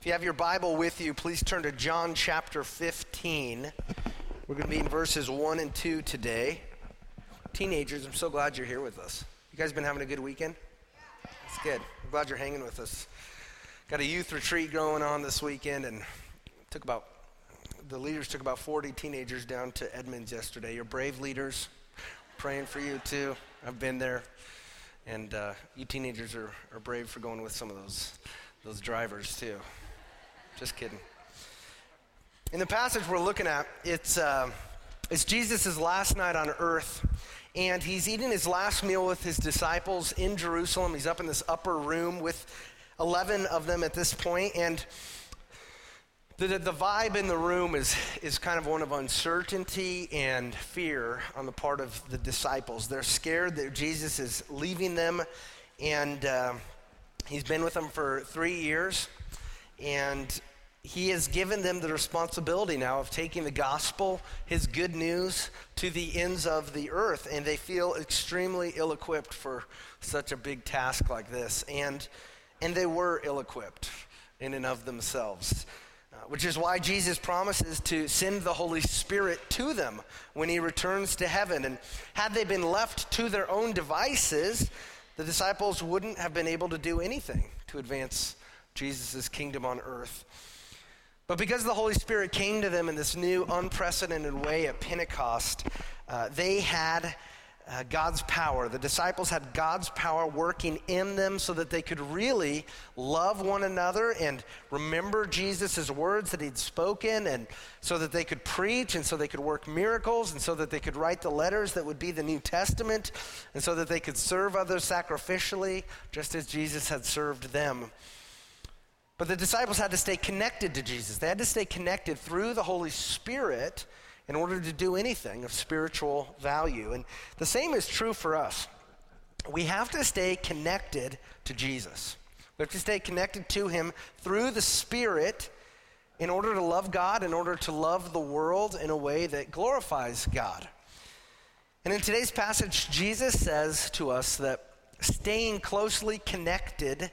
If you have your Bible with you, please turn to John chapter 15. We're going to be in verses 1 and 2 today. Teenagers, I'm so glad you're here with us. You guys been having a good weekend? It's good. I'm glad you're hanging with us. Got a youth retreat going on this weekend, and took about the leaders took about 40 teenagers down to Edmonds yesterday. You're brave leaders. Praying for you too. I've been there, and uh, you teenagers are, are brave for going with some of those those drivers too. Just kidding. In the passage we're looking at, it's, uh, it's Jesus' last night on earth, and he's eating his last meal with his disciples in Jerusalem. He's up in this upper room with 11 of them at this point, and the, the vibe in the room is, is kind of one of uncertainty and fear on the part of the disciples. They're scared that Jesus is leaving them, and uh, he's been with them for three years. And he has given them the responsibility now of taking the gospel, his good news, to the ends of the earth. And they feel extremely ill equipped for such a big task like this. And, and they were ill equipped in and of themselves. Uh, which is why Jesus promises to send the Holy Spirit to them when he returns to heaven. And had they been left to their own devices, the disciples wouldn't have been able to do anything to advance Jesus' kingdom on earth. But because the Holy Spirit came to them in this new, unprecedented way at Pentecost, uh, they had uh, God's power. The disciples had God's power working in them so that they could really love one another and remember Jesus' words that he'd spoken, and so that they could preach, and so they could work miracles, and so that they could write the letters that would be the New Testament, and so that they could serve others sacrificially, just as Jesus had served them. But the disciples had to stay connected to Jesus. They had to stay connected through the Holy Spirit in order to do anything of spiritual value. And the same is true for us. We have to stay connected to Jesus. We have to stay connected to Him through the Spirit in order to love God, in order to love the world in a way that glorifies God. And in today's passage, Jesus says to us that staying closely connected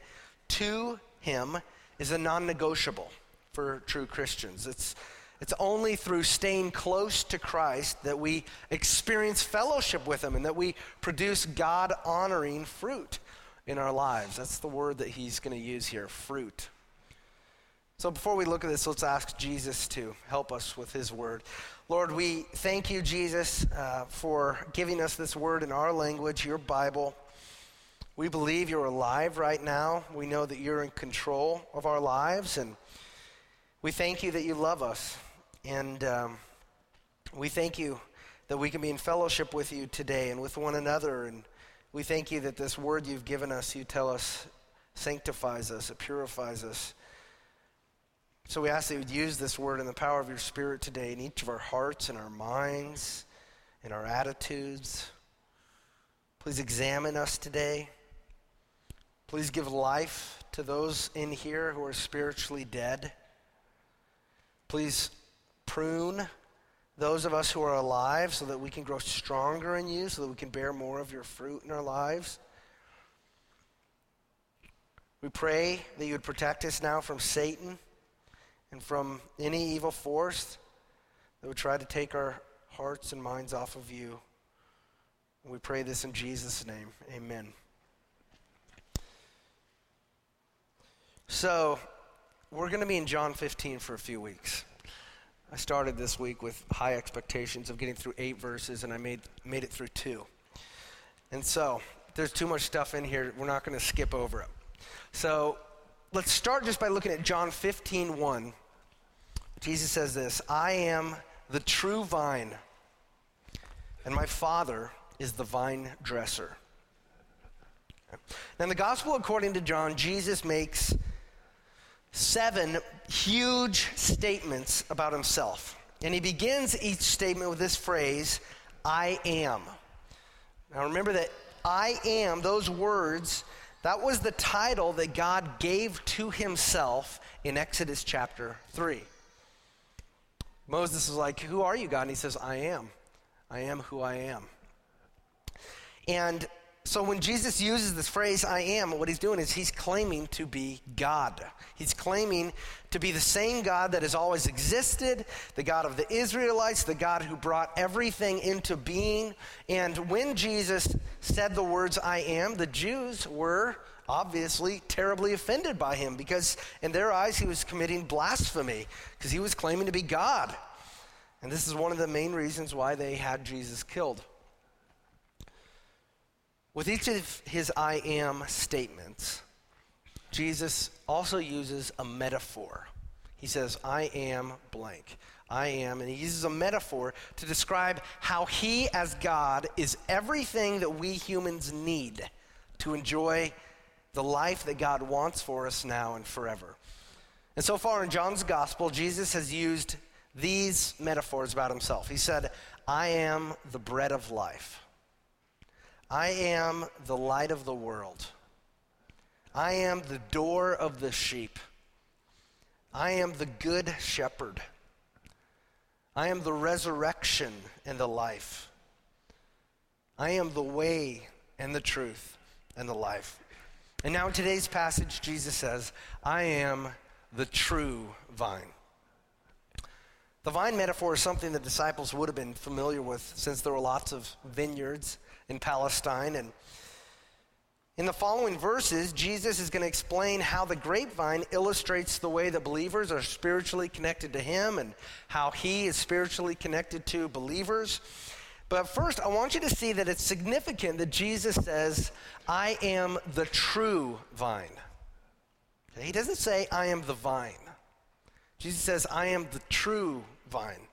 to Him is a non negotiable for true Christians. It's, it's only through staying close to Christ that we experience fellowship with Him and that we produce God honoring fruit in our lives. That's the word that He's going to use here fruit. So before we look at this, let's ask Jesus to help us with His word. Lord, we thank you, Jesus, uh, for giving us this word in our language, your Bible. We believe you're alive right now. We know that you're in control of our lives, and we thank you that you love us. And um, we thank you that we can be in fellowship with you today and with one another. And we thank you that this word you've given us, you tell us, sanctifies us, it purifies us. So we ask that you would use this word in the power of your Spirit today in each of our hearts and our minds and our attitudes. Please examine us today. Please give life to those in here who are spiritually dead. Please prune those of us who are alive so that we can grow stronger in you, so that we can bear more of your fruit in our lives. We pray that you would protect us now from Satan and from any evil force that would try to take our hearts and minds off of you. We pray this in Jesus' name. Amen. So, we're going to be in John 15 for a few weeks. I started this week with high expectations of getting through eight verses, and I made, made it through two. And so, there's too much stuff in here. We're not going to skip over it. So, let's start just by looking at John 15 1. Jesus says this I am the true vine, and my Father is the vine dresser. Now, in the gospel according to John, Jesus makes seven huge statements about himself. And he begins each statement with this phrase, I am. Now remember that I am, those words, that was the title that God gave to himself in Exodus chapter 3. Moses is like, Who are you, God? And he says, I am. I am who I am. And So when Jesus uses this phrase, I am, what he's doing is he's claiming to be God. He's claiming to be the same God that has always existed, the God of the Israelites, the God who brought everything into being. And when Jesus said the words, I am, the Jews were obviously terribly offended by him because in their eyes he was committing blasphemy because he was claiming to be God. And this is one of the main reasons why they had Jesus killed. With each of his I am statements, Jesus also uses a metaphor. He says, I am blank. I am, and he uses a metaphor to describe how he, as God, is everything that we humans need to enjoy the life that God wants for us now and forever. And so far in John's gospel, Jesus has used these metaphors about himself. He said, I am the bread of life. I am the light of the world. I am the door of the sheep. I am the good shepherd. I am the resurrection and the life. I am the way and the truth and the life. And now in today's passage, Jesus says, I am the true vine. The vine metaphor is something the disciples would have been familiar with since there were lots of vineyards in Palestine. And in the following verses, Jesus is going to explain how the grapevine illustrates the way that believers are spiritually connected to Him and how He is spiritually connected to believers. But first, I want you to see that it's significant that Jesus says, I am the true vine. He doesn't say, I am the vine. Jesus says, I am the true vine.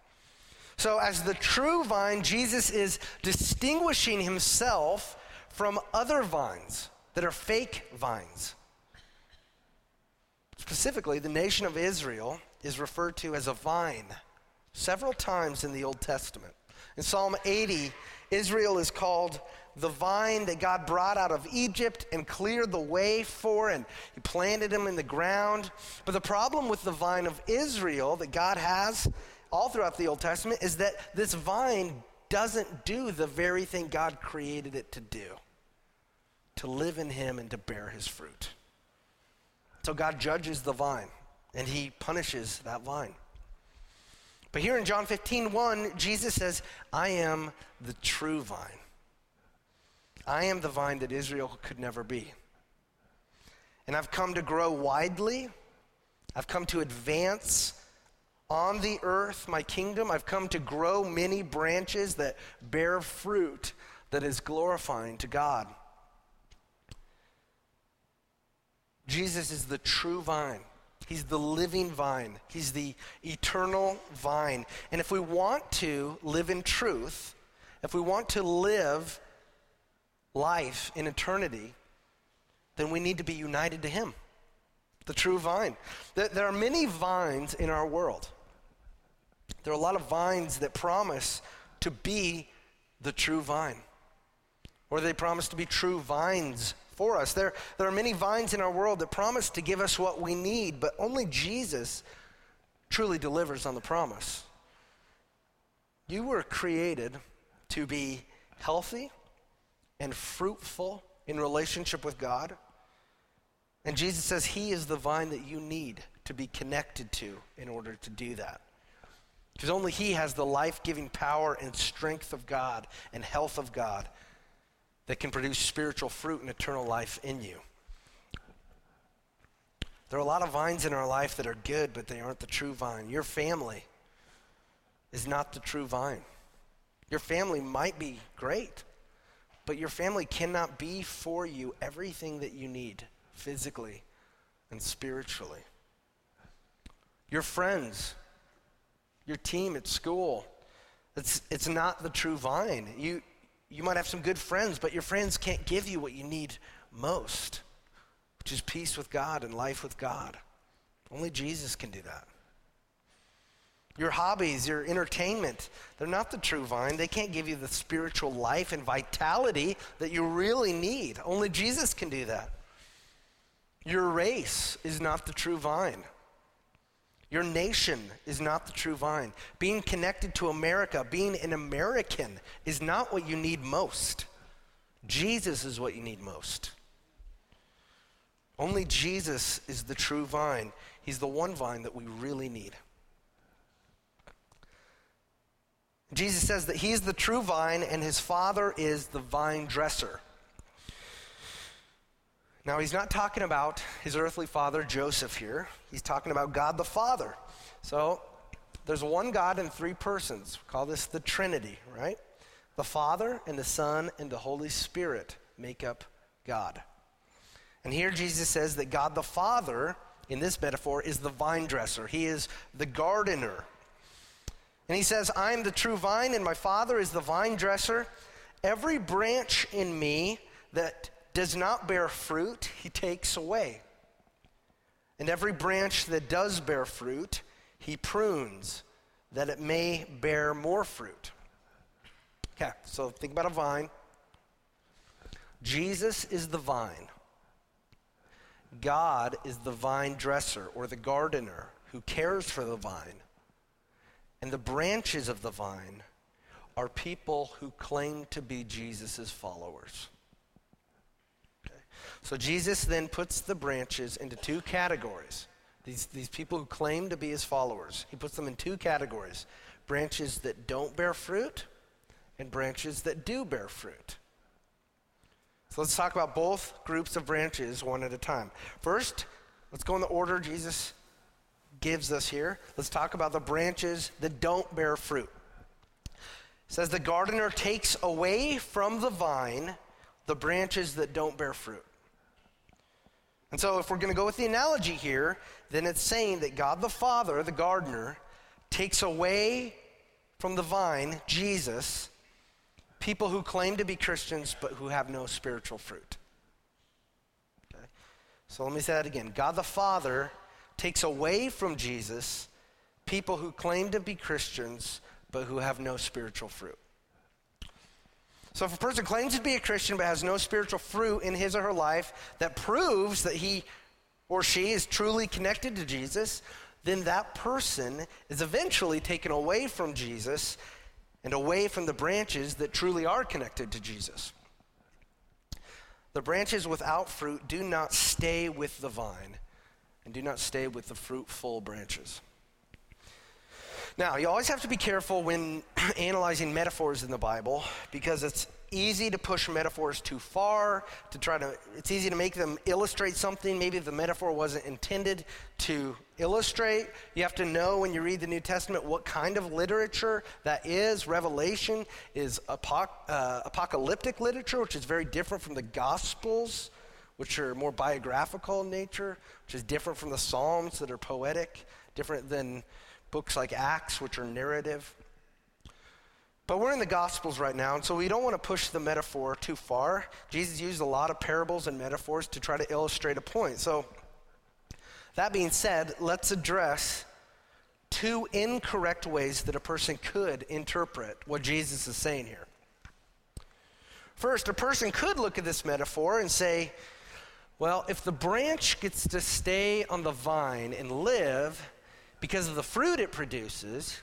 So, as the true vine, Jesus is distinguishing himself from other vines that are fake vines. Specifically, the nation of Israel is referred to as a vine several times in the Old Testament. In Psalm 80, Israel is called the vine that God brought out of Egypt and cleared the way for, and He planted him in the ground. But the problem with the vine of Israel that God has all throughout the Old Testament is that this vine doesn't do the very thing God created it to do to live in Him and to bear His fruit. So God judges the vine and He punishes that vine. But here in John 15, 1, Jesus says, I am the true vine. I am the vine that Israel could never be. And I've come to grow widely. I've come to advance on the earth, my kingdom, I've come to grow many branches that bear fruit that is glorifying to God. Jesus is the true vine. He's the living vine. He's the eternal vine. And if we want to live in truth, if we want to live life in eternity, then we need to be united to Him, the true vine. There are many vines in our world. There are a lot of vines that promise to be the true vine, or they promise to be true vines for us. There, there are many vines in our world that promise to give us what we need, but only Jesus truly delivers on the promise. You were created to be healthy and fruitful in relationship with God. And Jesus says He is the vine that you need to be connected to in order to do that. Because only He has the life giving power and strength of God and health of God that can produce spiritual fruit and eternal life in you. There are a lot of vines in our life that are good, but they aren't the true vine. Your family is not the true vine. Your family might be great, but your family cannot be for you everything that you need physically and spiritually. Your friends your team at school. It's, it's not the true vine. You, you might have some good friends, but your friends can't give you what you need most, which is peace with God and life with God. Only Jesus can do that. Your hobbies, your entertainment, they're not the true vine. They can't give you the spiritual life and vitality that you really need. Only Jesus can do that. Your race is not the true vine. Your nation is not the true vine. Being connected to America, being an American, is not what you need most. Jesus is what you need most. Only Jesus is the true vine. He's the one vine that we really need. Jesus says that he's the true vine and his father is the vine dresser. Now, he's not talking about his earthly father, Joseph, here. He's talking about God the Father. So, there's one God in three persons. We call this the Trinity, right? The Father and the Son and the Holy Spirit make up God. And here Jesus says that God the Father, in this metaphor, is the vine dresser, He is the gardener. And He says, I am the true vine, and my Father is the vine dresser. Every branch in me that does not bear fruit, He takes away. And every branch that does bear fruit, He prunes, that it may bear more fruit. Okay, so think about a vine. Jesus is the vine. God is the vine dresser or the gardener who cares for the vine. And the branches of the vine are people who claim to be Jesus' followers. So Jesus then puts the branches into two categories. These, these people who claim to be his followers, he puts them in two categories branches that don't bear fruit and branches that do bear fruit. So let's talk about both groups of branches one at a time. First, let's go in the order Jesus gives us here. Let's talk about the branches that don't bear fruit. It says the gardener takes away from the vine the branches that don't bear fruit. And so, if we're going to go with the analogy here, then it's saying that God the Father, the gardener, takes away from the vine, Jesus, people who claim to be Christians but who have no spiritual fruit. Okay? So let me say that again. God the Father takes away from Jesus people who claim to be Christians but who have no spiritual fruit. So if a person claims to be a Christian but has no spiritual fruit in his or her life that proves that he or she is truly connected to Jesus, then that person is eventually taken away from Jesus and away from the branches that truly are connected to Jesus. The branches without fruit do not stay with the vine and do not stay with the fruitful branches. Now, you always have to be careful when analyzing metaphors in the Bible because it's easy to push metaphors too far, to try to, it's easy to make them illustrate something maybe the metaphor wasn't intended to illustrate. You have to know when you read the New Testament what kind of literature that is. Revelation is apoc- uh, apocalyptic literature, which is very different from the Gospels, which are more biographical in nature, which is different from the Psalms that are poetic, different than books like Acts, which are narrative. But we're in the Gospels right now, and so we don't want to push the metaphor too far. Jesus used a lot of parables and metaphors to try to illustrate a point. So, that being said, let's address two incorrect ways that a person could interpret what Jesus is saying here. First, a person could look at this metaphor and say, well, if the branch gets to stay on the vine and live because of the fruit it produces,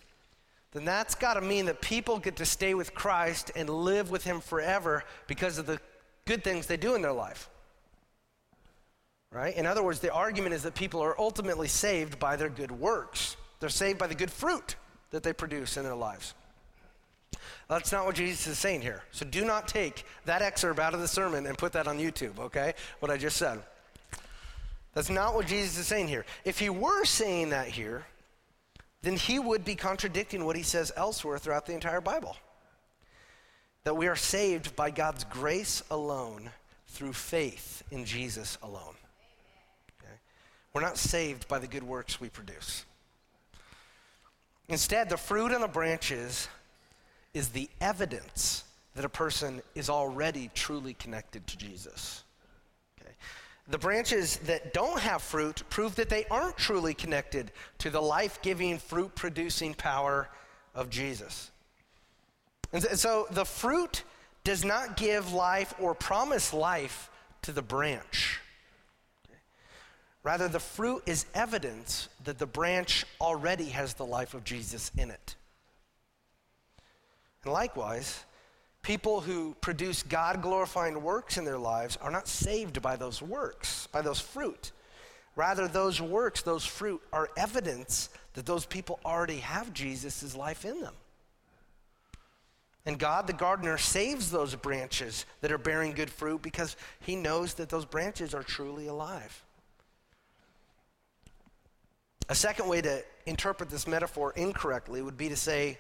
then that's got to mean that people get to stay with Christ and live with Him forever because of the good things they do in their life. Right? In other words, the argument is that people are ultimately saved by their good works, they're saved by the good fruit that they produce in their lives. That's not what Jesus is saying here. So do not take that excerpt out of the sermon and put that on YouTube, okay? What I just said. That's not what Jesus is saying here. If he were saying that here, then he would be contradicting what he says elsewhere throughout the entire Bible. That we are saved by God's grace alone through faith in Jesus alone. Okay? We're not saved by the good works we produce. Instead, the fruit on the branches is the evidence that a person is already truly connected to Jesus. The branches that don't have fruit prove that they aren't truly connected to the life giving, fruit producing power of Jesus. And so the fruit does not give life or promise life to the branch. Rather, the fruit is evidence that the branch already has the life of Jesus in it. And likewise, People who produce God glorifying works in their lives are not saved by those works, by those fruit. Rather, those works, those fruit, are evidence that those people already have Jesus' life in them. And God, the gardener, saves those branches that are bearing good fruit because he knows that those branches are truly alive. A second way to interpret this metaphor incorrectly would be to say,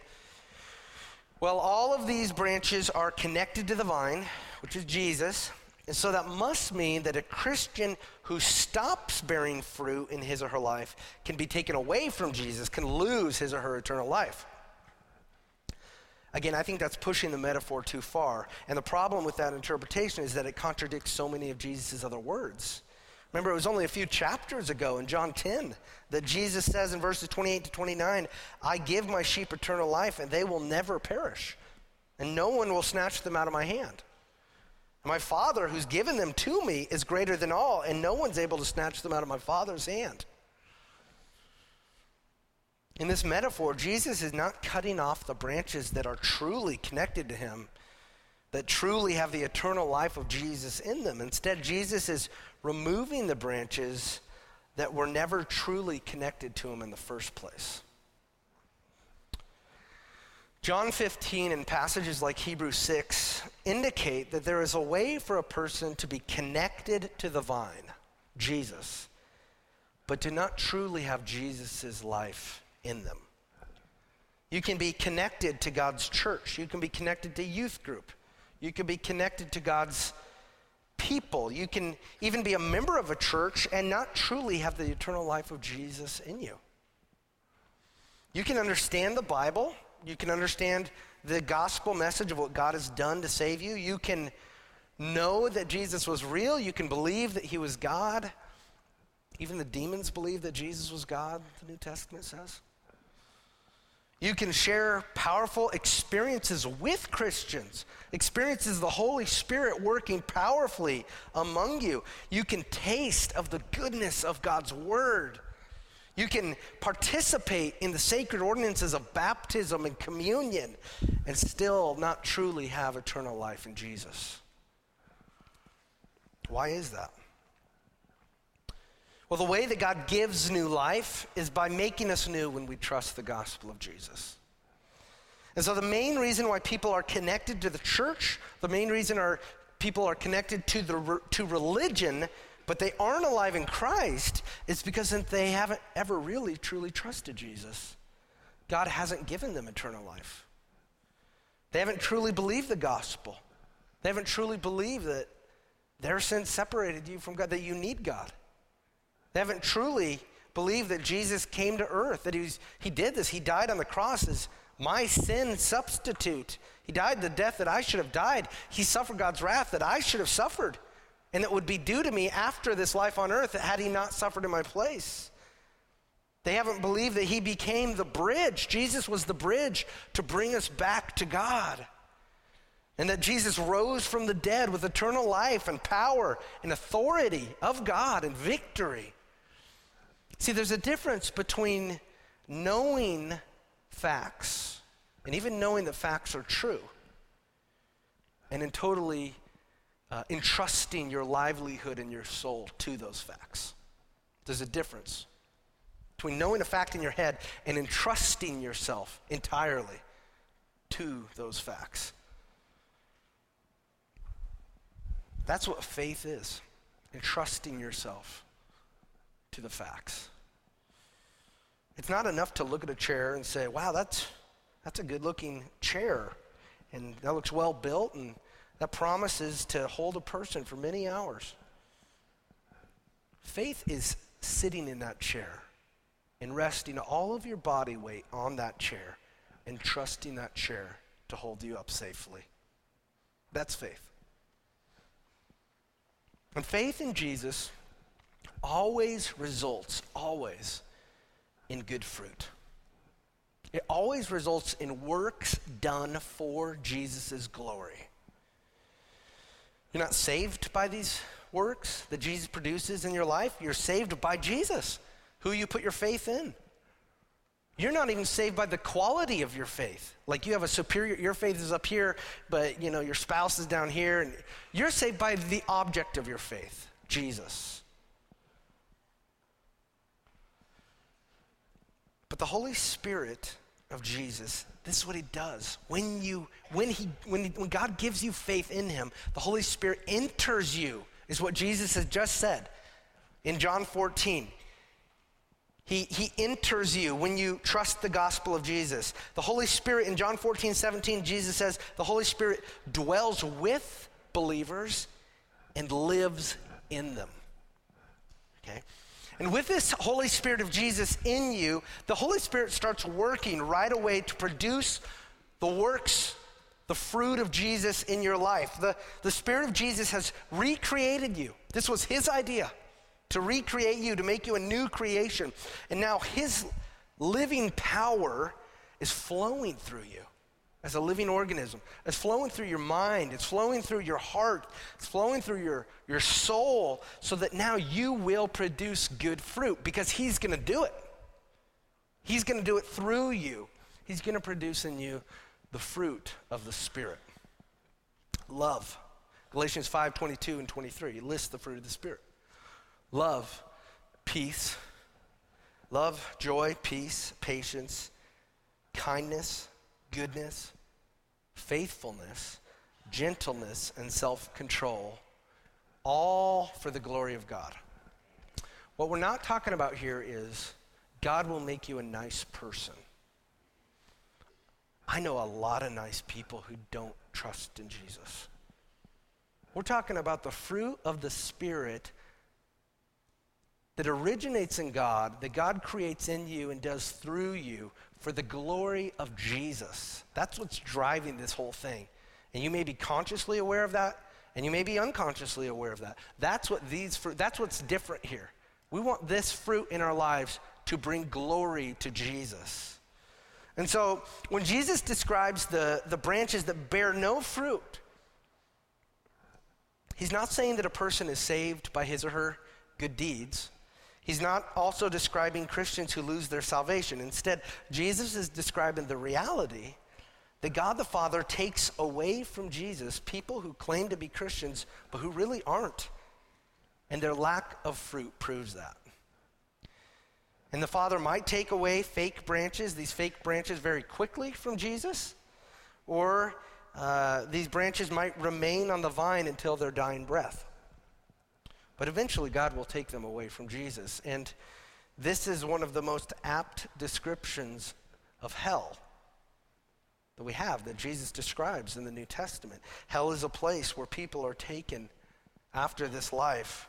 well, all of these branches are connected to the vine, which is Jesus. And so that must mean that a Christian who stops bearing fruit in his or her life can be taken away from Jesus, can lose his or her eternal life. Again, I think that's pushing the metaphor too far. And the problem with that interpretation is that it contradicts so many of Jesus' other words. Remember, it was only a few chapters ago in John 10 that Jesus says in verses 28 to 29, I give my sheep eternal life, and they will never perish, and no one will snatch them out of my hand. My Father, who's given them to me, is greater than all, and no one's able to snatch them out of my Father's hand. In this metaphor, Jesus is not cutting off the branches that are truly connected to him, that truly have the eternal life of Jesus in them. Instead, Jesus is removing the branches that were never truly connected to him in the first place. John 15 and passages like Hebrews 6 indicate that there is a way for a person to be connected to the vine, Jesus, but to not truly have Jesus' life in them. You can be connected to God's church. You can be connected to youth group. You can be connected to God's people. You can even be a member of a church and not truly have the eternal life of Jesus in you. You can understand the Bible. You can understand the gospel message of what God has done to save you. You can know that Jesus was real. You can believe that he was God. Even the demons believe that Jesus was God, the New Testament says. You can share powerful experiences with Christians, experiences of the Holy Spirit working powerfully among you. You can taste of the goodness of God's Word. You can participate in the sacred ordinances of baptism and communion and still not truly have eternal life in Jesus. Why is that? Well, the way that God gives new life is by making us new when we trust the gospel of Jesus. And so, the main reason why people are connected to the church, the main reason our people are connected to, the, to religion, but they aren't alive in Christ, is because they haven't ever really truly trusted Jesus. God hasn't given them eternal life. They haven't truly believed the gospel. They haven't truly believed that their sin separated you from God, that you need God. They haven't truly believed that Jesus came to earth, that he, was, he did this. He died on the cross as my sin substitute. He died the death that I should have died. He suffered God's wrath that I should have suffered and that would be due to me after this life on earth had he not suffered in my place. They haven't believed that he became the bridge. Jesus was the bridge to bring us back to God. And that Jesus rose from the dead with eternal life and power and authority of God and victory. See, there's a difference between knowing facts and even knowing that facts are true and in totally uh, entrusting your livelihood and your soul to those facts. There's a difference between knowing a fact in your head and entrusting yourself entirely to those facts. That's what faith is entrusting yourself to the facts. It's not enough to look at a chair and say, wow, that's, that's a good looking chair. And that looks well built, and that promises to hold a person for many hours. Faith is sitting in that chair and resting all of your body weight on that chair and trusting that chair to hold you up safely. That's faith. And faith in Jesus always results, always, in good fruit. It always results in works done for Jesus' glory. You're not saved by these works that Jesus produces in your life. You're saved by Jesus, who you put your faith in. You're not even saved by the quality of your faith. Like you have a superior, your faith is up here, but you know, your spouse is down here. And you're saved by the object of your faith, Jesus. But the Holy Spirit of Jesus, this is what he does. When you when he when he, when God gives you faith in him, the Holy Spirit enters you, is what Jesus has just said in John 14. He, he enters you when you trust the gospel of Jesus. The Holy Spirit, in John 14, 17, Jesus says, the Holy Spirit dwells with believers and lives in them. Okay? And with this Holy Spirit of Jesus in you, the Holy Spirit starts working right away to produce the works, the fruit of Jesus in your life. The, the Spirit of Jesus has recreated you. This was His idea to recreate you, to make you a new creation. And now His living power is flowing through you as a living organism. It's flowing through your mind, it's flowing through your heart, it's flowing through your, your soul, so that now you will produce good fruit because He's going to do it. He's going to do it through you. He's going to produce in you the fruit of the Spirit. Love. Galatians 5 22 and 23 lists the fruit of the Spirit love, peace, love, joy, peace, patience, kindness goodness, faithfulness, gentleness, and self control, all for the glory of God. What we're not talking about here is God will make you a nice person. I know a lot of nice people who don't trust in Jesus. We're talking about the fruit of the Spirit that originates in God, that God creates in you and does through you for the glory of Jesus. That's what's driving this whole thing. And you may be consciously aware of that, and you may be unconsciously aware of that. That's what these fruit, that's what's different here. We want this fruit in our lives to bring glory to Jesus. And so when Jesus describes the, the branches that bear no fruit, he's not saying that a person is saved by his or her good deeds. He's not also describing Christians who lose their salvation. Instead, Jesus is describing the reality that God the Father takes away from Jesus people who claim to be Christians but who really aren't. And their lack of fruit proves that. And the Father might take away fake branches, these fake branches, very quickly from Jesus, or uh, these branches might remain on the vine until their dying breath. But eventually, God will take them away from Jesus. And this is one of the most apt descriptions of hell that we have, that Jesus describes in the New Testament. Hell is a place where people are taken after this life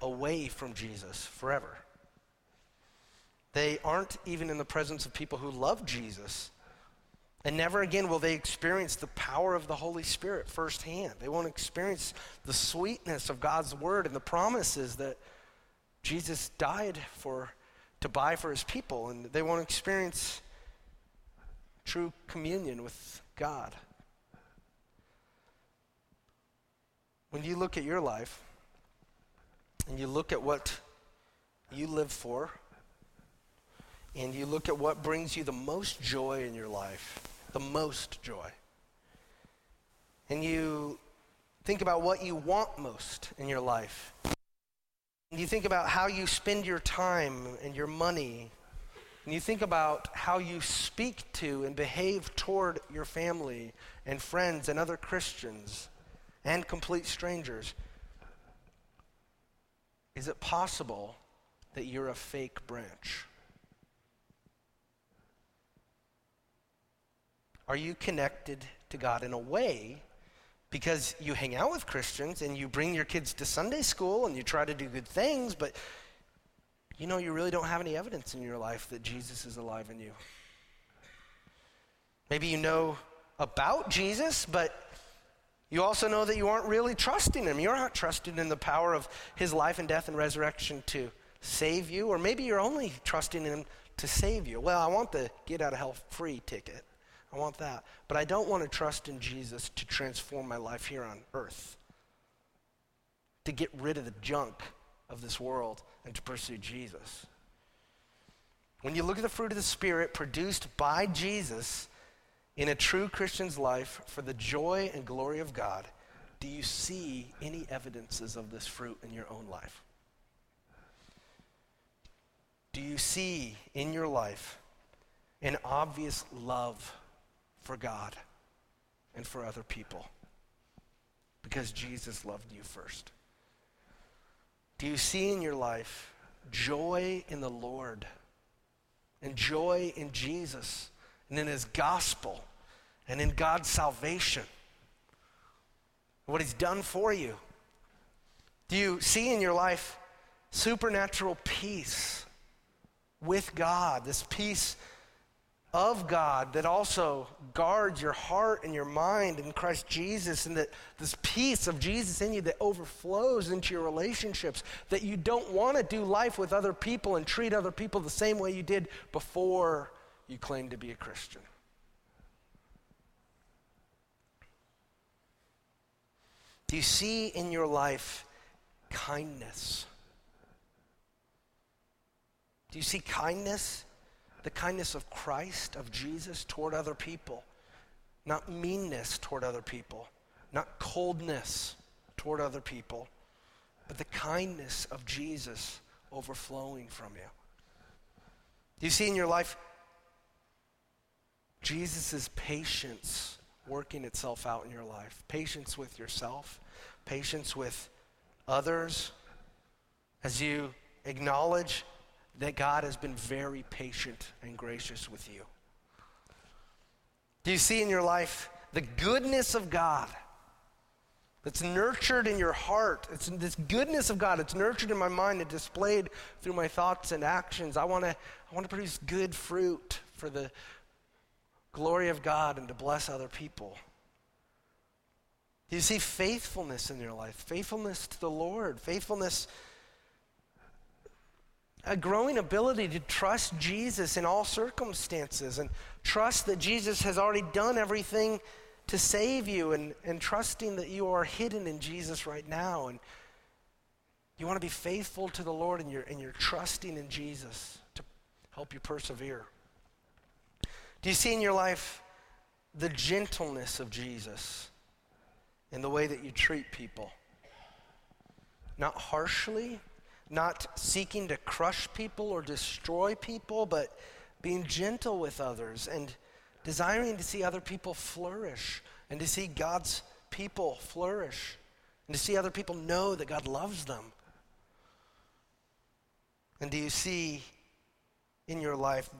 away from Jesus forever. They aren't even in the presence of people who love Jesus and never again will they experience the power of the Holy Spirit firsthand. They won't experience the sweetness of God's word and the promises that Jesus died for to buy for his people, and they won't experience true communion with God. When you look at your life and you look at what you live for, and you look at what brings you the most joy in your life, the most joy. And you think about what you want most in your life. And you think about how you spend your time and your money. And you think about how you speak to and behave toward your family and friends and other Christians and complete strangers. Is it possible that you're a fake branch? Are you connected to God in a way because you hang out with Christians and you bring your kids to Sunday school and you try to do good things, but you know you really don't have any evidence in your life that Jesus is alive in you? Maybe you know about Jesus, but you also know that you aren't really trusting him. You're not trusting in the power of his life and death and resurrection to save you, or maybe you're only trusting in him to save you. Well, I want the get out of hell free ticket. I want that. But I don't want to trust in Jesus to transform my life here on earth, to get rid of the junk of this world and to pursue Jesus. When you look at the fruit of the Spirit produced by Jesus in a true Christian's life for the joy and glory of God, do you see any evidences of this fruit in your own life? Do you see in your life an obvious love for God and for other people? Because Jesus loved you first. Do you see in your life joy in the Lord and joy in Jesus and in his gospel and in God's salvation? What he's done for you? Do you see in your life supernatural peace with God, this peace of God that also guards your heart and your mind in Christ Jesus, and that this peace of Jesus in you that overflows into your relationships, that you don't want to do life with other people and treat other people the same way you did before you claimed to be a Christian. Do you see in your life kindness? Do you see kindness? The kindness of Christ, of Jesus toward other people. Not meanness toward other people, not coldness toward other people, but the kindness of Jesus overflowing from you. Do you see in your life Jesus' patience working itself out in your life? Patience with yourself, patience with others, as you acknowledge that God has been very patient and gracious with you? Do you see in your life the goodness of God that's nurtured in your heart? It's this goodness of God. It's nurtured in my mind and displayed through my thoughts and actions. I want to I want to produce good fruit for the glory of God and to bless other people. Do you see faithfulness in your life? Faithfulness to the Lord, faithfulness a growing ability to trust Jesus in all circumstances and trust that Jesus has already done everything to save you and, and trusting that you are hidden in Jesus right now. And you want to be faithful to the Lord and you're, and you're trusting in Jesus to help you persevere. Do you see in your life the gentleness of Jesus in the way that you treat people? Not harshly, not seeking to crush people or destroy people, but being gentle with others and desiring to see other people flourish and to see God's people flourish and to see other people know that God loves them. And do you see in your life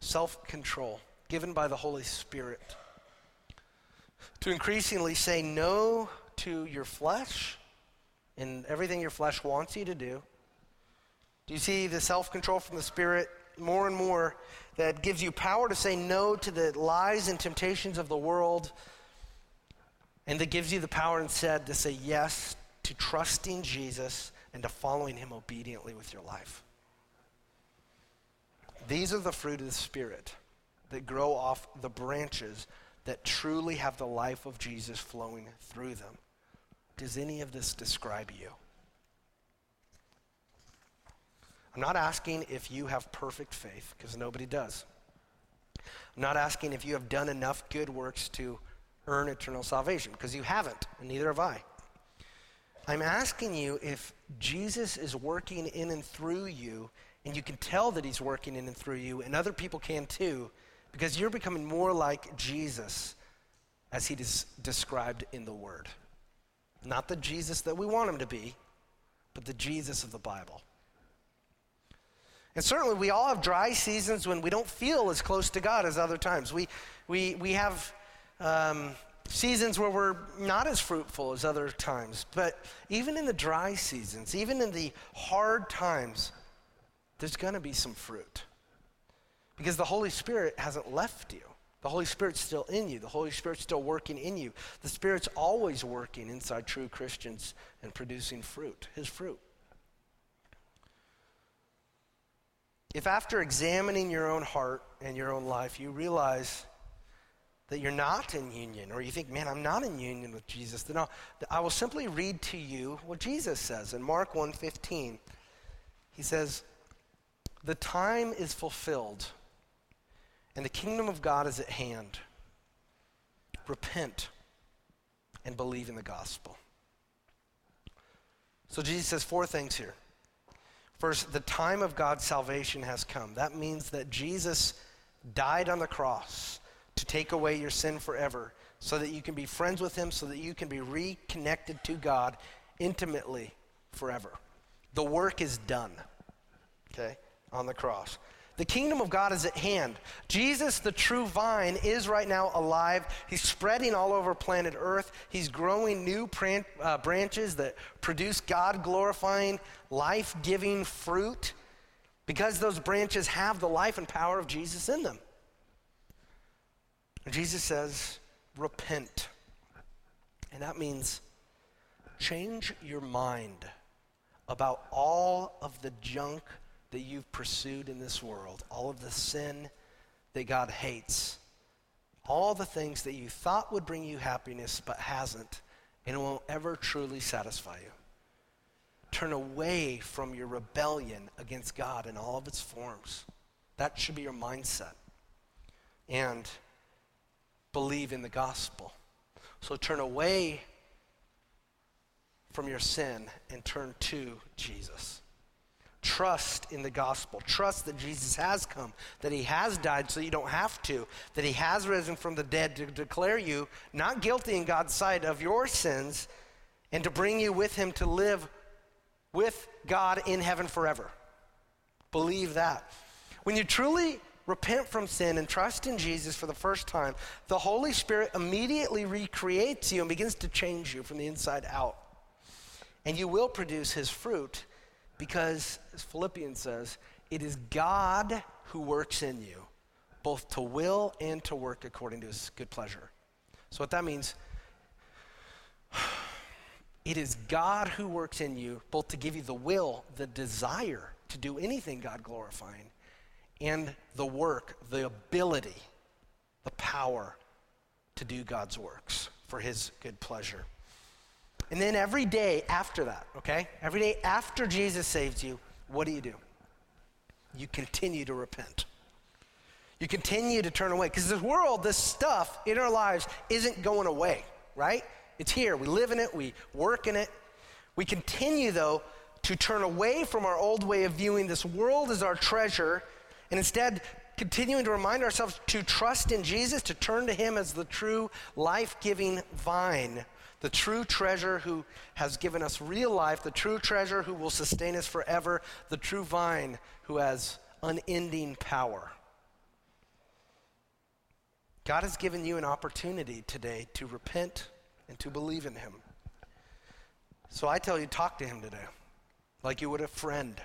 self control given by the Holy Spirit to increasingly say no to your flesh in everything your flesh wants you to do? Do you see the self control from the Spirit more and more that gives you power to say no to the lies and temptations of the world and that gives you the power instead to say yes to trusting Jesus and to following Him obediently with your life? These are the fruit of the Spirit that grow off the branches that truly have the life of Jesus flowing through them. Does any of this describe you? I'm not asking if you have perfect faith, because nobody does. I'm not asking if you have done enough good works to earn eternal salvation, because you haven't, and neither have I. I'm asking you if Jesus is working in and through you, and you can tell that he's working in and through you, and other people can too, because you're becoming more like Jesus as he is described in the Word. Not the Jesus that we want him to be, but the Jesus of the Bible. And certainly, we all have dry seasons when we don't feel as close to God as other times. We, we, we have um, seasons where we're not as fruitful as other times. But even in the dry seasons, even in the hard times, there's going to be some fruit. Because the Holy Spirit hasn't left you. The Holy Spirit's still in you. The Holy Spirit's still working in you. The Spirit's always working inside true Christians and producing fruit, His fruit. If after examining your own heart and your own life, you realize that you're not in union, or you think, man, I'm not in union with Jesus, then I'll, I will simply read to you what Jesus says in Mark 1.15. He says, the time is fulfilled and the kingdom of God is at hand. Repent and believe in the gospel. So Jesus says four things here. First, the time of God's salvation has come. That means that Jesus died on the cross to take away your sin forever so that you can be friends with him, so that you can be reconnected to God intimately forever. The work is done, okay, on the cross. The kingdom of God is at hand. Jesus, the true vine, is right now alive. He's spreading all over planet Earth. He's growing new pran- uh, branches that produce God glorifying, life giving fruit because those branches have the life and power of Jesus in them. Jesus says, repent. And that means change your mind about all of the junk that you've pursued in this world, all of the sin that God hates, all the things that you thought would bring you happiness but hasn't, and it won't ever truly satisfy you. Turn away from your rebellion against God in all of its forms. That should be your mindset. And believe in the gospel. So turn away from your sin and turn to Jesus. Trust in the gospel. Trust that Jesus has come, that he has died so you don't have to, that he has risen from the dead to declare you not guilty in God's sight of your sins and to bring you with him to live with God in heaven forever. Believe that. When you truly repent from sin and trust in Jesus for the first time, the Holy Spirit immediately recreates you and begins to change you from the inside out. And you will produce his fruit because, as Philippians says, it is God who works in you, both to will and to work according to his good pleasure. So, what that means, it is God who works in you, both to give you the will, the desire to do anything God glorifying, and the work, the ability, the power to do God's works for his good pleasure. And then every day after that, okay? Every day after Jesus saves you, what do you do? You continue to repent. You continue to turn away. Because this world, this stuff in our lives isn't going away, right? It's here. We live in it, we work in it. We continue, though, to turn away from our old way of viewing this world as our treasure and instead continuing to remind ourselves to trust in Jesus, to turn to Him as the true life giving vine the true treasure who has given us real life, the true treasure who will sustain us forever, the true vine who has unending power. God has given you an opportunity today to repent and to believe in Him. So I tell you, talk to Him today like you would a friend.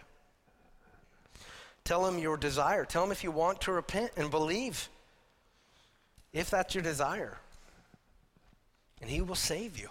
Tell Him your desire. Tell Him if you want to repent and believe, if that's your desire and He will save you.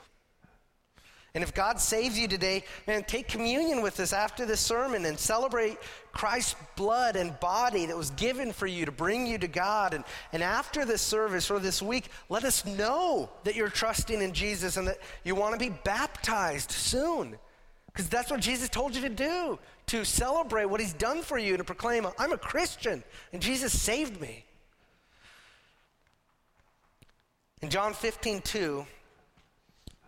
And if God saves you today, man, take communion with us after this sermon and celebrate Christ's blood and body that was given for you to bring you to God. And, and after this service or this week, let us know that you're trusting in Jesus and that you want to be baptized soon. Because that's what Jesus told you to do to celebrate what he's done for you and to proclaim, I'm a Christian and Jesus saved me. In John 15, 2,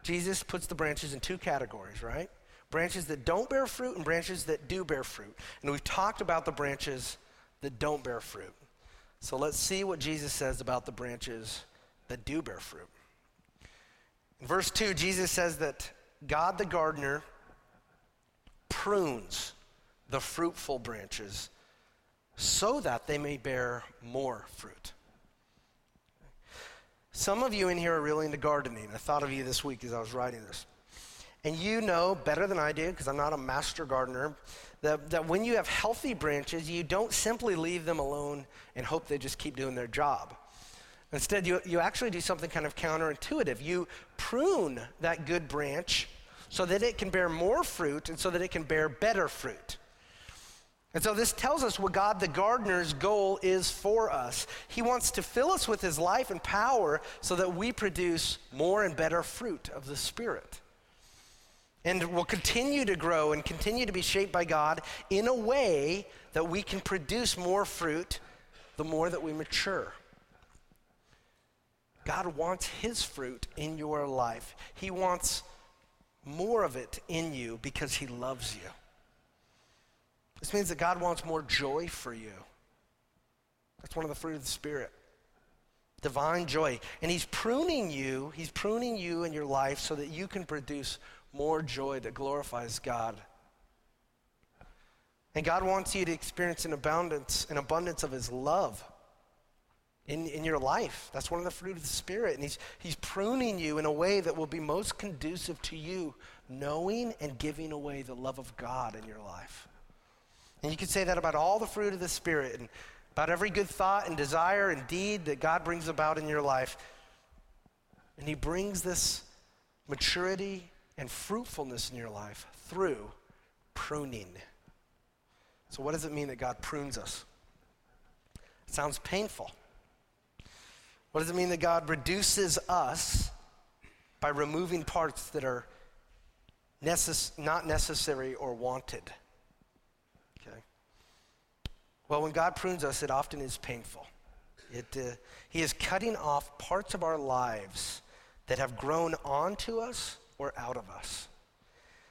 Jesus puts the branches in two categories, right? Branches that don't bear fruit and branches that do bear fruit. And we've talked about the branches that don't bear fruit. So let's see what Jesus says about the branches that do bear fruit. In verse 2, Jesus says that God the gardener prunes the fruitful branches so that they may bear more fruit. Some of you in here are really into gardening. I thought of you this week as I was writing this. And you know better than I do, because I'm not a master gardener, that, that when you have healthy branches, you don't simply leave them alone and hope they just keep doing their job. Instead, you, you actually do something kind of counterintuitive. You prune that good branch so that it can bear more fruit and so that it can bear better fruit. And so this tells us what God the gardener's goal is for us. He wants to fill us with his life and power so that we produce more and better fruit of the Spirit. And will continue to grow and continue to be shaped by God in a way that we can produce more fruit the more that we mature. God wants His fruit in your life. He wants more of it in you because He loves you. This means that God wants more joy for you. That's one of the fruit of the Spirit. Divine joy. And He's pruning you, He's pruning you in your life so that you can produce more joy that glorifies God. And God wants you to experience an abundance, an abundance of His love in, in your life. That's one of the fruit of the Spirit. And he's, he's pruning you in a way that will be most conducive to you knowing and giving away the love of God in your life. And you can say that about all the fruit of the Spirit and about every good thought and desire and deed that God brings about in your life. And He brings this maturity and fruitfulness in your life through pruning. So, what does it mean that God prunes us? It sounds painful. What does it mean that God reduces us by removing parts that are necess- not necessary or wanted? Well, when God prunes us, it often is painful. It, uh, he is cutting off parts of our lives that have grown onto us or out of us.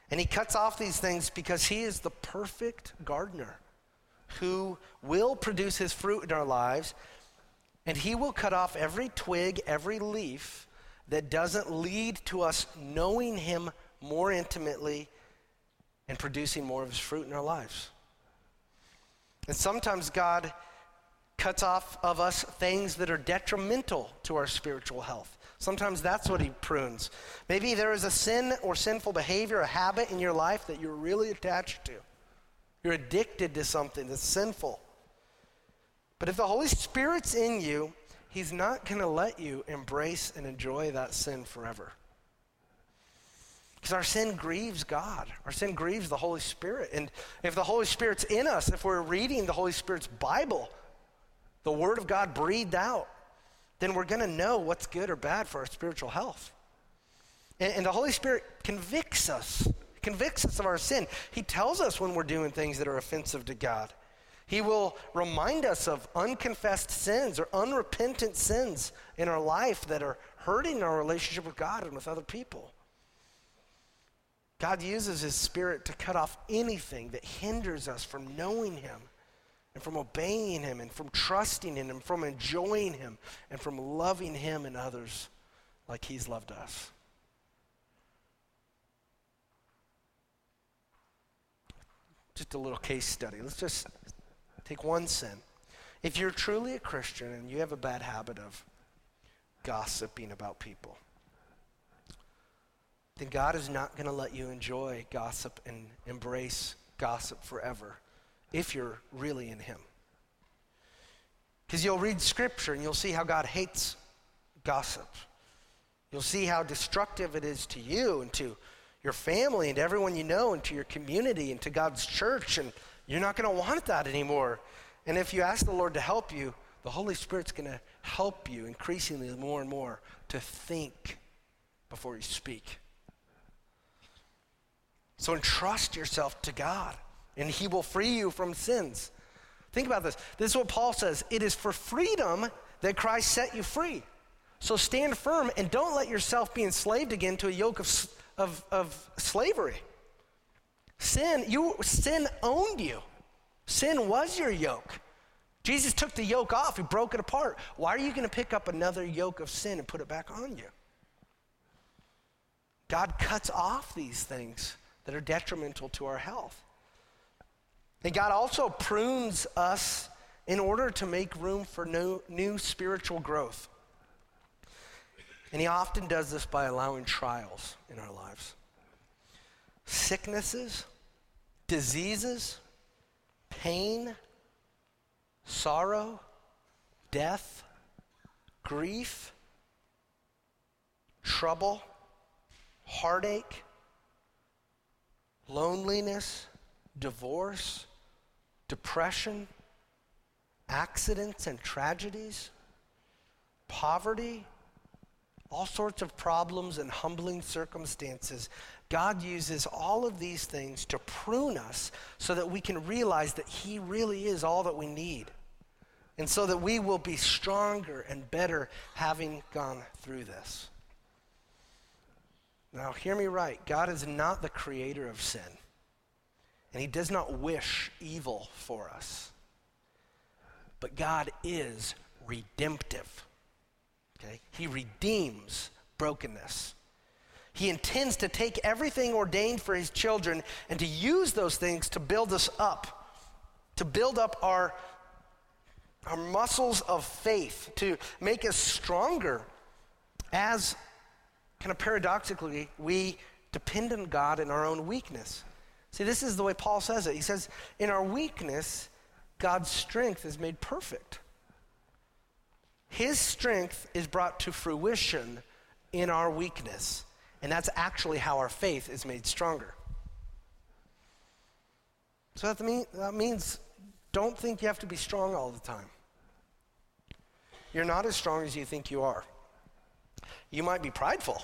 And he cuts off these things because he is the perfect gardener who will produce his fruit in our lives and he will cut off every twig, every leaf that doesn't lead to us knowing him more intimately and producing more of his fruit in our lives. And sometimes God cuts off of us things that are detrimental to our spiritual health. Sometimes that's what he prunes. Maybe there is a sin or sinful behavior, a habit in your life that you're really attached to. You're addicted to something that's sinful. But if the Holy Spirit's in you, He's not going to let you embrace and enjoy that sin forever. Because our sin grieves God. Our sin grieves the Holy Spirit. And if the Holy Spirit's in us, if we're reading the Holy Spirit's Bible, the Word of God breathed out, then we're going to know what's good or bad for our spiritual health. And, and the Holy Spirit convicts us, convicts us of our sin. He tells us when we're doing things that are offensive to God. He will remind us of unconfessed sins or unrepentant sins in our life that are hurting our relationship with God and with other people. God uses His Spirit to cut off anything that hinders us from knowing Him and from obeying Him and from trusting in Him, and from enjoying Him and from loving Him and others like He's loved us. Just a little case study. Let's just Take one sin. If you're truly a Christian and you have a bad habit of gossiping about people, then God is not going to let you enjoy gossip and embrace gossip forever if you're really in Him. Because you'll read Scripture and you'll see how God hates gossip. You'll see how destructive it is to you and to your family and everyone you know and to your community and to God's church and you're not going to want that anymore. And if you ask the Lord to help you, the Holy Spirit's going to help you increasingly more and more to think before you speak. So entrust yourself to God, and He will free you from sins. Think about this. This is what Paul says it is for freedom that Christ set you free. So stand firm and don't let yourself be enslaved again to a yoke of, of, of slavery. Sin, you, sin owned you. Sin was your yoke. Jesus took the yoke off, he broke it apart. Why are you going to pick up another yoke of sin and put it back on you? God cuts off these things that are detrimental to our health. And God also prunes us in order to make room for new, new spiritual growth. And He often does this by allowing trials in our lives sicknesses, diseases, pain, sorrow, death, grief, trouble, heartache, loneliness, divorce, depression, accidents and tragedies, poverty, all sorts of problems and humbling circumstances God uses all of these things to prune us so that we can realize that He really is all that we need. And so that we will be stronger and better having gone through this. Now, hear me right. God is not the creator of sin, and He does not wish evil for us. But God is redemptive. Okay? He redeems brokenness. He intends to take everything ordained for his children and to use those things to build us up, to build up our, our muscles of faith, to make us stronger as, kind of paradoxically, we depend on God in our own weakness. See, this is the way Paul says it. He says, In our weakness, God's strength is made perfect. His strength is brought to fruition in our weakness. And that's actually how our faith is made stronger. So that, mean, that means don't think you have to be strong all the time. You're not as strong as you think you are. You might be prideful,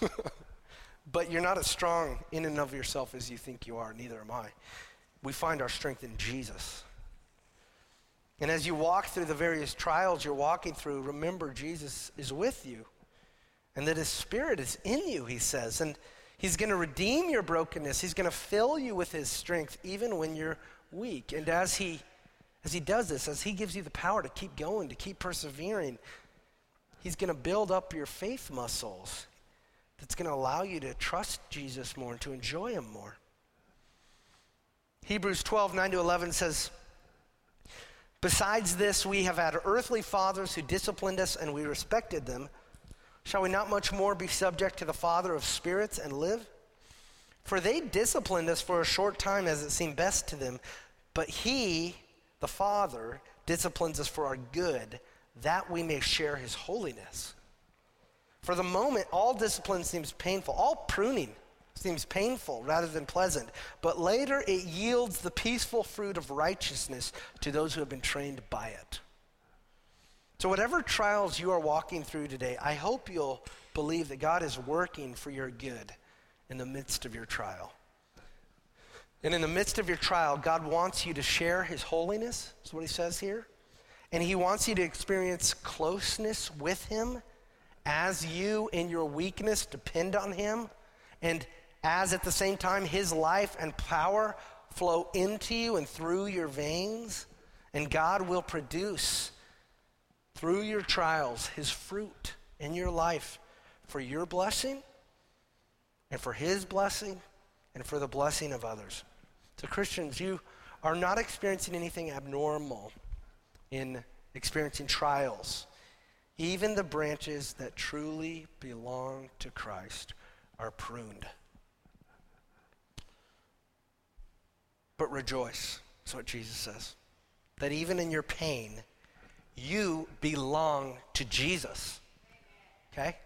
but you're not as strong in and of yourself as you think you are. Neither am I. We find our strength in Jesus. And as you walk through the various trials you're walking through, remember Jesus is with you and that his spirit is in you, he says. And he's going to redeem your brokenness. He's going to fill you with his strength even when you're weak. And as he as he does this, as he gives you the power to keep going, to keep persevering, he's going to build up your faith muscles. That's going to allow you to trust Jesus more and to enjoy him more. Hebrews 12, 9 to 11 says, Besides this, we have had earthly fathers who disciplined us and we respected them. Shall we not much more be subject to the Father of spirits and live? For they disciplined us for a short time as it seemed best to them, but He, the Father, disciplines us for our good, that we may share His holiness. For the moment, all discipline seems painful, all pruning seems painful rather than pleasant, but later it yields the peaceful fruit of righteousness to those who have been trained by it. So, whatever trials you are walking through today, I hope you'll believe that God is working for your good in the midst of your trial. And in the midst of your trial, God wants you to share his holiness, is what he says here. And he wants you to experience closeness with him as you, in your weakness, depend on him. And as at the same time, his life and power flow into you and through your veins. And God will produce through your trials his fruit in your life for your blessing and for his blessing and for the blessing of others. So, Christians, you are not experiencing anything abnormal in experiencing trials. Even the branches that truly belong to Christ are pruned. But rejoice, that's what Jesus says. That even in your pain, you belong to Jesus. Okay?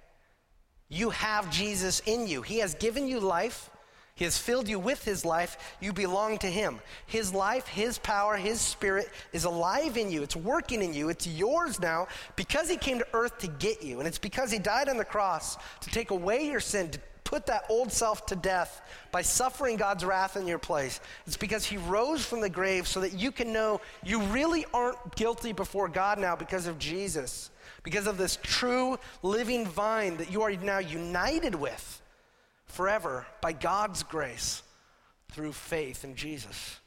You have Jesus in you. He has given you life. He has filled you with His life. You belong to Him. His life, His power, His spirit is alive in you. It's working in you. It's yours now because He came to earth to get you. And it's because He died on the cross to take away your sin, to put that old self to death by suffering God's wrath in your place. It's because he rose from the grave so that you can know you really aren't guilty before God now because of Jesus, because of this true living vine that you are now united with forever by God's grace through faith in Jesus.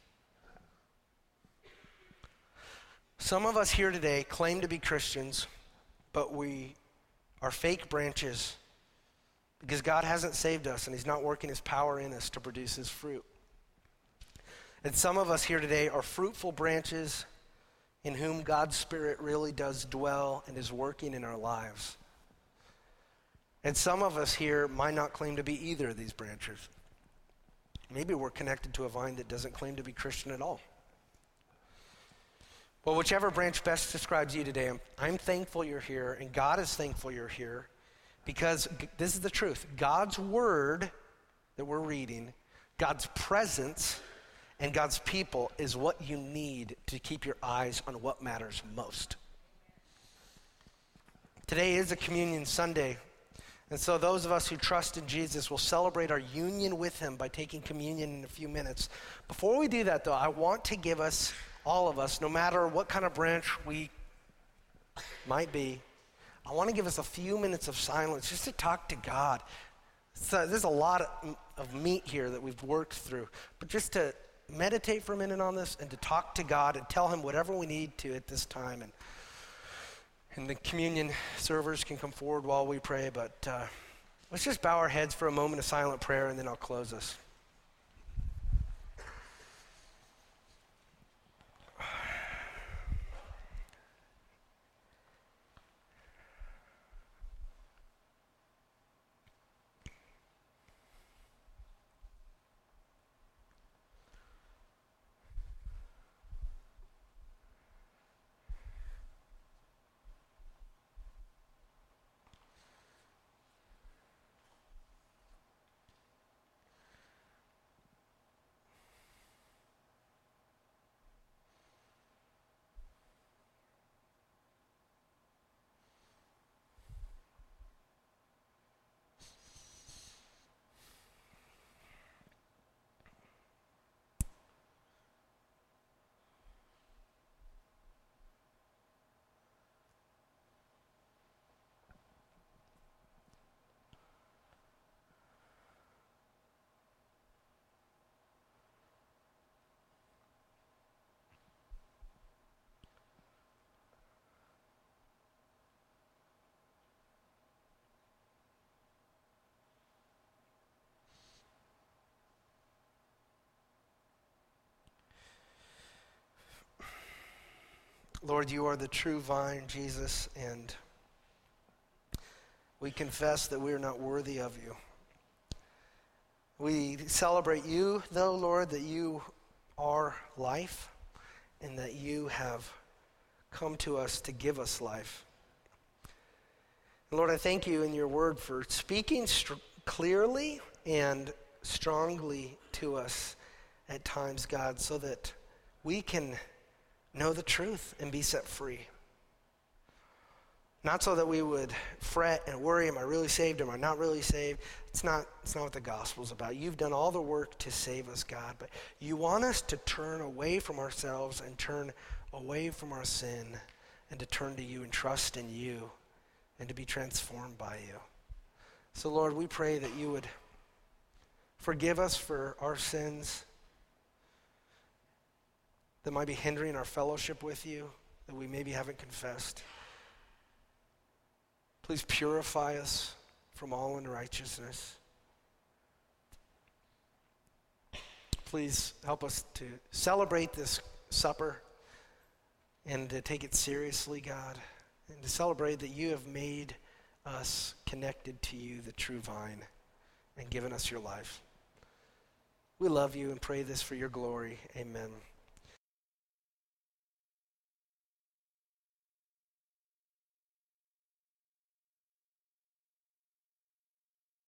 Some of us here today claim to be Christians, but we are fake branches because God hasn't saved us and He's not working His power in us to produce His fruit. And some of us here today are fruitful branches in whom God's Spirit really does dwell and is working in our lives. And some of us here might not claim to be either of these branches. Maybe we're connected to a vine that doesn't claim to be Christian at all. Well, whichever branch best describes you today, I'm, I'm thankful you're here, and God is thankful you're here. Because this is the truth God's word that we're reading, God's presence, and God's people is what you need to keep your eyes on what matters most. Today is a communion Sunday. And so, those of us who trust in Jesus will celebrate our union with him by taking communion in a few minutes. Before we do that, though, I want to give us, all of us, no matter what kind of branch we might be, I want to give us a few minutes of silence just to talk to God. So there's a lot of, meat here that we've worked through, but just to meditate for a minute on this and to talk to God and tell Him whatever we need to at this time. And, and the communion servers can come forward while we pray, but uh, let's just bow our heads for a moment of silent prayer and then I'll close us. Lord, you are the true vine, Jesus, and we confess that we are not worthy of you. We celebrate you, though, Lord, that you are life and that you have come to us to give us life. Lord, I thank you in your word for speaking clearly and strongly to us at times, God, so that we can know the truth and be set free. Not so that we would fret and worry, am I really saved? Am I not really saved? It's not, it's not what the gospel's about. You've done all the work to save us, God, but you want us to turn away from ourselves and turn away from our sin and to turn to you and trust in you and to be transformed by you. So, Lord, we pray that you would forgive us for our sins that might be hindering our fellowship with you, that we maybe haven't confessed. Please purify us from all unrighteousness. Please help us to celebrate this supper and to take it seriously, God, and to celebrate that you have made us connected to you, the true vine, and given us your life. We love you and pray this for your glory. Amen.